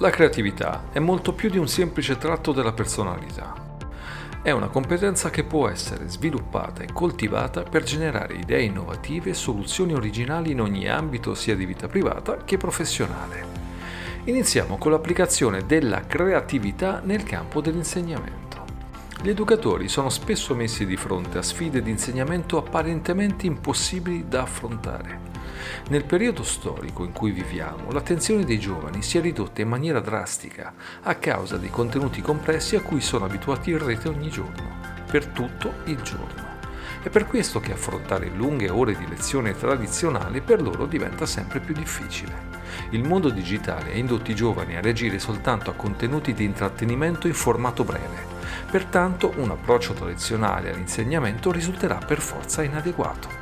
La creatività è molto più di un semplice tratto della personalità. È una competenza che può essere sviluppata e coltivata per generare idee innovative e soluzioni originali in ogni ambito sia di vita privata che professionale. Iniziamo con l'applicazione della creatività nel campo dell'insegnamento. Gli educatori sono spesso messi di fronte a sfide di insegnamento apparentemente impossibili da affrontare. Nel periodo storico in cui viviamo, l'attenzione dei giovani si è ridotta in maniera drastica a causa dei contenuti complessi a cui sono abituati in rete ogni giorno, per tutto il giorno. È per questo che affrontare lunghe ore di lezione tradizionale per loro diventa sempre più difficile. Il mondo digitale ha indotto i giovani a reagire soltanto a contenuti di intrattenimento in formato breve. Pertanto un approccio tradizionale all'insegnamento risulterà per forza inadeguato.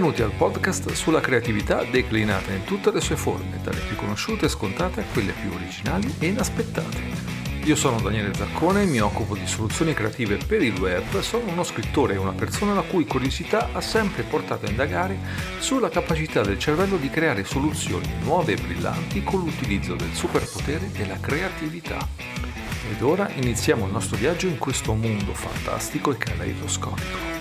Benvenuti al podcast sulla creatività declinata in tutte le sue forme, dalle più conosciute e scontate a quelle più originali e inaspettate. Io sono Daniele Zaccone, mi occupo di soluzioni creative per il web, sono uno scrittore e una persona la cui curiosità ha sempre portato a indagare sulla capacità del cervello di creare soluzioni nuove e brillanti con l'utilizzo del superpotere della creatività. Ed ora iniziamo il nostro viaggio in questo mondo fantastico e caleidoscopico.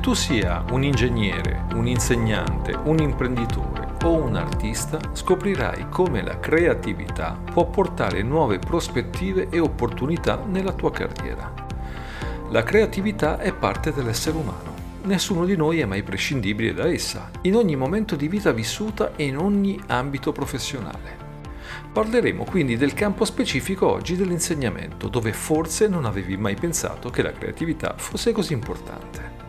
Tu sia un ingegnere, un insegnante, un imprenditore o un artista, scoprirai come la creatività può portare nuove prospettive e opportunità nella tua carriera. La creatività è parte dell'essere umano. Nessuno di noi è mai prescindibile da essa, in ogni momento di vita vissuta e in ogni ambito professionale. Parleremo quindi del campo specifico oggi dell'insegnamento, dove forse non avevi mai pensato che la creatività fosse così importante.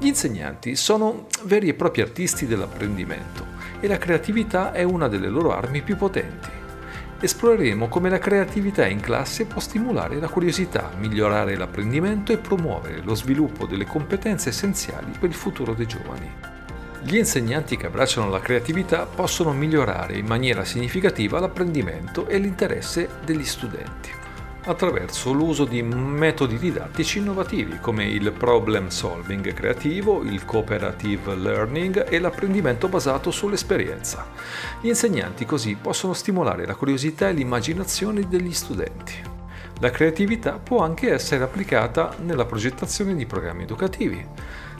Gli insegnanti sono veri e propri artisti dell'apprendimento e la creatività è una delle loro armi più potenti. Esploreremo come la creatività in classe può stimolare la curiosità, migliorare l'apprendimento e promuovere lo sviluppo delle competenze essenziali per il futuro dei giovani. Gli insegnanti che abbracciano la creatività possono migliorare in maniera significativa l'apprendimento e l'interesse degli studenti attraverso l'uso di metodi didattici innovativi come il problem solving creativo, il cooperative learning e l'apprendimento basato sull'esperienza. Gli insegnanti così possono stimolare la curiosità e l'immaginazione degli studenti. La creatività può anche essere applicata nella progettazione di programmi educativi,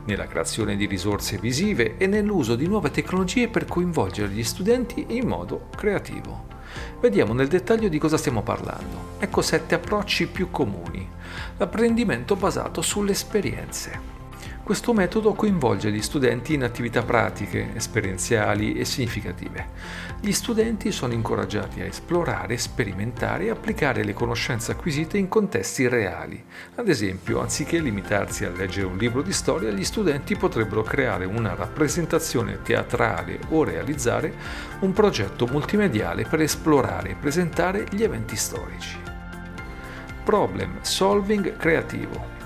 nella creazione di risorse visive e nell'uso di nuove tecnologie per coinvolgere gli studenti in modo creativo. Vediamo nel dettaglio di cosa stiamo parlando. Ecco sette approcci più comuni. L'apprendimento basato sulle esperienze. Questo metodo coinvolge gli studenti in attività pratiche, esperienziali e significative. Gli studenti sono incoraggiati a esplorare, sperimentare e applicare le conoscenze acquisite in contesti reali. Ad esempio, anziché limitarsi a leggere un libro di storia, gli studenti potrebbero creare una rappresentazione teatrale o realizzare un progetto multimediale per esplorare e presentare gli eventi storici. Problem solving creativo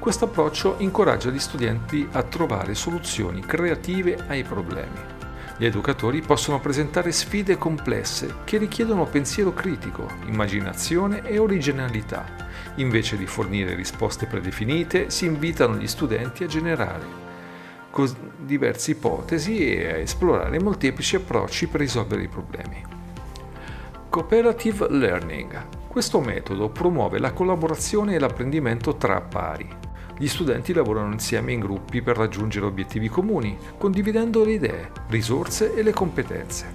questo approccio incoraggia gli studenti a trovare soluzioni creative ai problemi. Gli educatori possono presentare sfide complesse che richiedono pensiero critico, immaginazione e originalità. Invece di fornire risposte predefinite, si invitano gli studenti a generare diverse ipotesi e a esplorare molteplici approcci per risolvere i problemi. Cooperative Learning. Questo metodo promuove la collaborazione e l'apprendimento tra pari. Gli studenti lavorano insieme in gruppi per raggiungere obiettivi comuni, condividendo le idee, risorse e le competenze.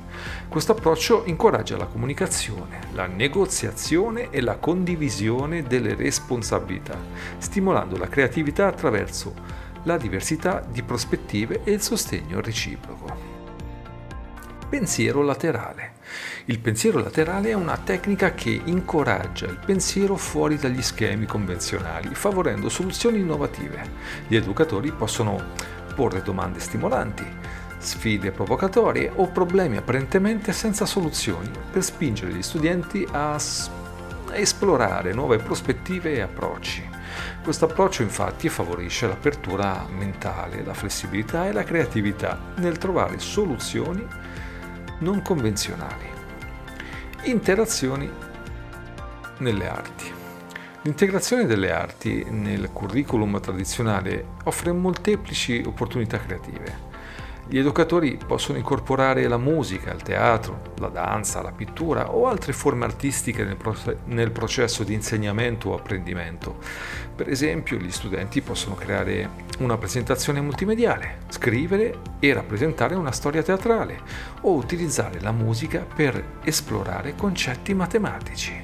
Questo approccio incoraggia la comunicazione, la negoziazione e la condivisione delle responsabilità, stimolando la creatività attraverso la diversità di prospettive e il sostegno reciproco. Pensiero laterale. Il pensiero laterale è una tecnica che incoraggia il pensiero fuori dagli schemi convenzionali, favorendo soluzioni innovative. Gli educatori possono porre domande stimolanti, sfide provocatorie o problemi apparentemente senza soluzioni per spingere gli studenti a esplorare nuove prospettive e approcci. Questo approccio infatti favorisce l'apertura mentale, la flessibilità e la creatività nel trovare soluzioni non convenzionali. Interazioni nelle arti. L'integrazione delle arti nel curriculum tradizionale offre molteplici opportunità creative. Gli educatori possono incorporare la musica, il teatro, la danza, la pittura o altre forme artistiche nel, pro- nel, processo di insegnamento o apprendimento. Per esempio, gli studenti possono creare una presentazione multimediale, scrivere e rappresentare una storia teatrale o utilizzare la musica per esplorare concetti matematici.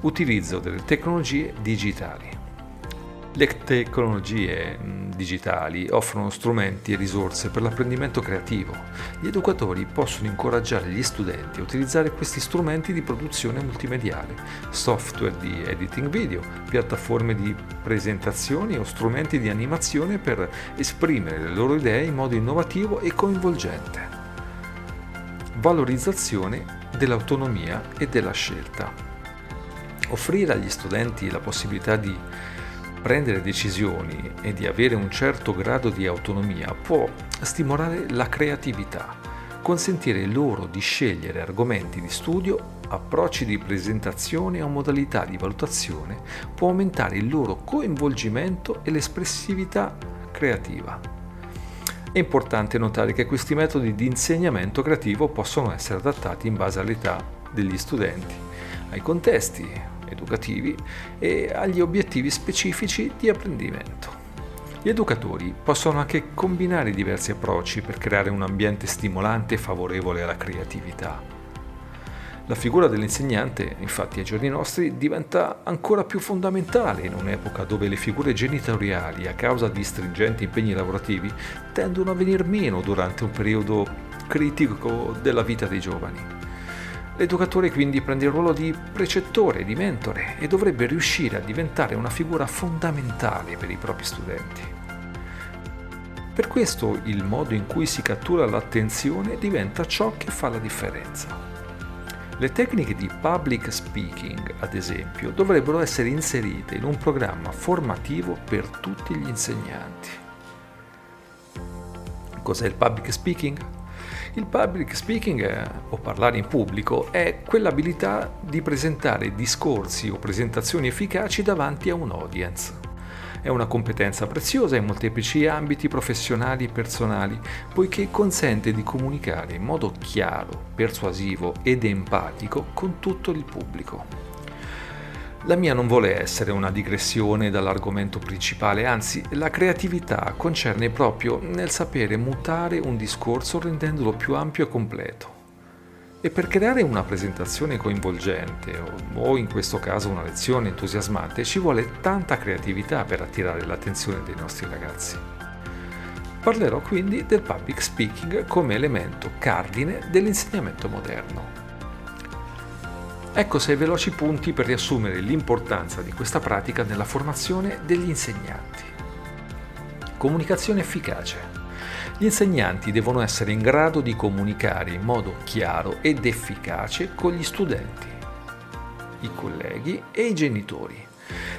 Utilizzo delle tecnologie digitali. Le tecnologie mm, digitali offrono strumenti e risorse per l'apprendimento creativo. Gli educatori possono incoraggiare gli studenti a utilizzare questi strumenti di produzione multimediale, software di editing video, piattaforme di presentazioni o strumenti di animazione per esprimere le loro idee in modo innovativo e coinvolgente. Valorizzazione dell'autonomia e della scelta. Offrire agli studenti la possibilità di prendere decisioni e di avere un certo grado di autonomia può stimolare la creatività, consentire loro di scegliere argomenti di studio, approcci di presentazione o modalità di valutazione, può aumentare il loro coinvolgimento e l'espressività creativa. È importante notare che questi metodi di insegnamento creativo possono essere adattati in base all'età degli studenti, ai contesti, educativi e agli obiettivi specifici di apprendimento. Gli educatori possono anche combinare diversi approcci per creare un ambiente stimolante e favorevole alla creatività. La figura dell'insegnante, infatti, ai giorni nostri diventa ancora più fondamentale in un'epoca dove le figure genitoriali, a causa di stringenti impegni lavorativi, tendono a venir meno durante un periodo critico della vita dei giovani. L'educatore quindi prende il ruolo di precettore, di mentore e dovrebbe riuscire a diventare una figura fondamentale per i propri studenti. Per questo il modo in cui si cattura l'attenzione diventa ciò che fa la differenza. Le tecniche di public speaking, ad esempio, dovrebbero essere inserite in un programma formativo per tutti gli insegnanti. Cos'è il public speaking? Il public speaking eh, o parlare in pubblico è quell'abilità di presentare discorsi o presentazioni efficaci davanti a un audience. È una competenza preziosa in molteplici ambiti professionali e personali, poiché consente di comunicare in modo chiaro, persuasivo ed empatico con tutto il pubblico. La mia non vuole essere una digressione dall'argomento principale, anzi la creatività concerne proprio nel sapere mutare un discorso rendendolo più ampio e completo. E per creare una presentazione coinvolgente, o in questo caso una lezione entusiasmante, ci vuole tanta creatività per attirare l'attenzione dei nostri ragazzi. Parlerò quindi del public speaking come elemento cardine dell'insegnamento moderno. Ecco sei veloci punti per riassumere l'importanza di questa pratica nella formazione degli insegnanti. Comunicazione efficace. Gli insegnanti devono essere in grado di comunicare in modo chiaro ed efficace con gli studenti, i colleghi e i genitori.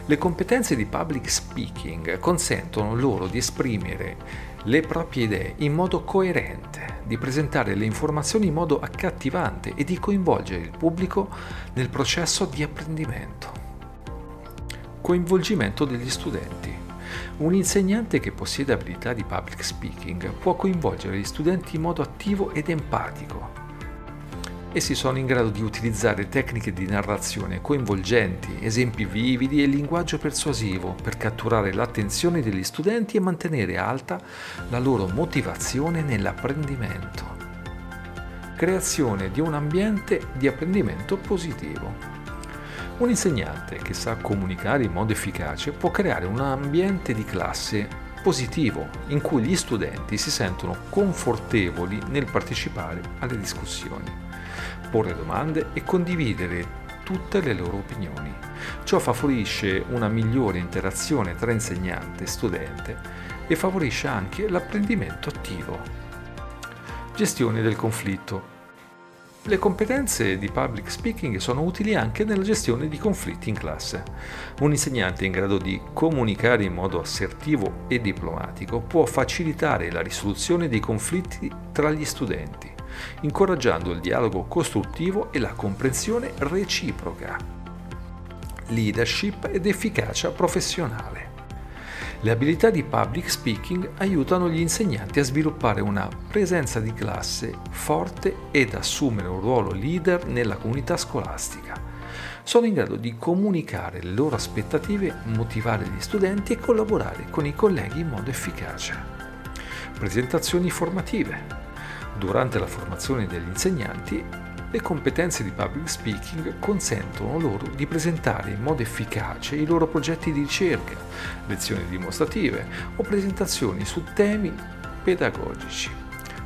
Le competenze di public speaking consentono loro di esprimere le proprie idee in modo coerente, di presentare le informazioni in modo accattivante e di coinvolgere il pubblico nel processo di apprendimento. Coinvolgimento degli studenti. Un insegnante che possiede abilità di public speaking può coinvolgere gli studenti in modo attivo ed empatico, Essi sono in grado di utilizzare tecniche di narrazione coinvolgenti, esempi vividi e linguaggio persuasivo per catturare l'attenzione degli studenti e mantenere alta la loro motivazione nell'apprendimento. Creazione di un ambiente di apprendimento positivo. Un insegnante che sa comunicare in modo efficace può creare un ambiente di classe positivo in cui gli studenti si sentono confortevoli nel partecipare alle discussioni porre domande e condividere tutte le loro opinioni. Ciò favorisce una migliore interazione tra insegnante e studente e favorisce anche l'apprendimento attivo. Gestione del conflitto. Le competenze di public speaking sono utili anche nella gestione di conflitti in classe. Un insegnante in grado di comunicare in modo assertivo e diplomatico può facilitare la risoluzione dei conflitti tra gli studenti incoraggiando il dialogo costruttivo e la comprensione reciproca. Leadership ed efficacia professionale. Le abilità di public speaking aiutano gli insegnanti a sviluppare una presenza di classe forte ed assumere un ruolo leader nella comunità scolastica. Sono in grado di comunicare le loro aspettative, motivare gli studenti e collaborare con i colleghi in modo efficace. Presentazioni formative. Durante la formazione degli insegnanti, le competenze di public speaking consentono loro di presentare in modo efficace i loro progetti di ricerca, lezioni dimostrative o presentazioni su temi pedagogici.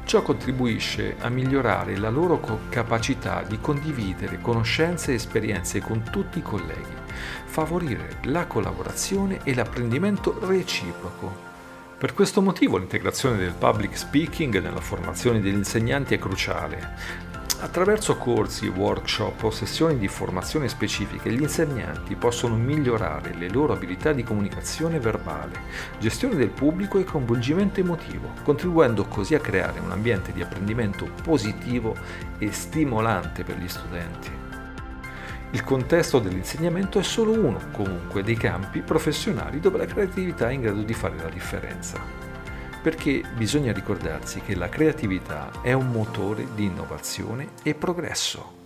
Ciò contribuisce a migliorare la loro capacità di condividere conoscenze e esperienze con tutti i colleghi, favorire la collaborazione e l'apprendimento reciproco per questo motivo l'integrazione del public speaking nella formazione degli insegnanti è cruciale. Attraverso corsi, workshop o sessioni di formazione specifiche gli insegnanti possono migliorare le loro abilità di comunicazione verbale, gestione del pubblico e coinvolgimento emotivo, contribuendo così a creare un ambiente di apprendimento positivo e stimolante per gli studenti. Il contesto dell'insegnamento è solo uno, comunque, dei campi professionali dove la creatività è in grado di fare la differenza. Perché bisogna ricordarsi che la creatività è un motore di innovazione e progresso.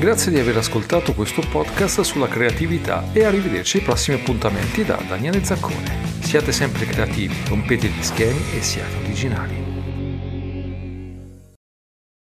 Grazie di aver ascoltato questo podcast sulla creatività e arrivederci ai prossimi appuntamenti da Daniele Zaccone. Siate sempre creativi, rompete gli schemi e siate originali.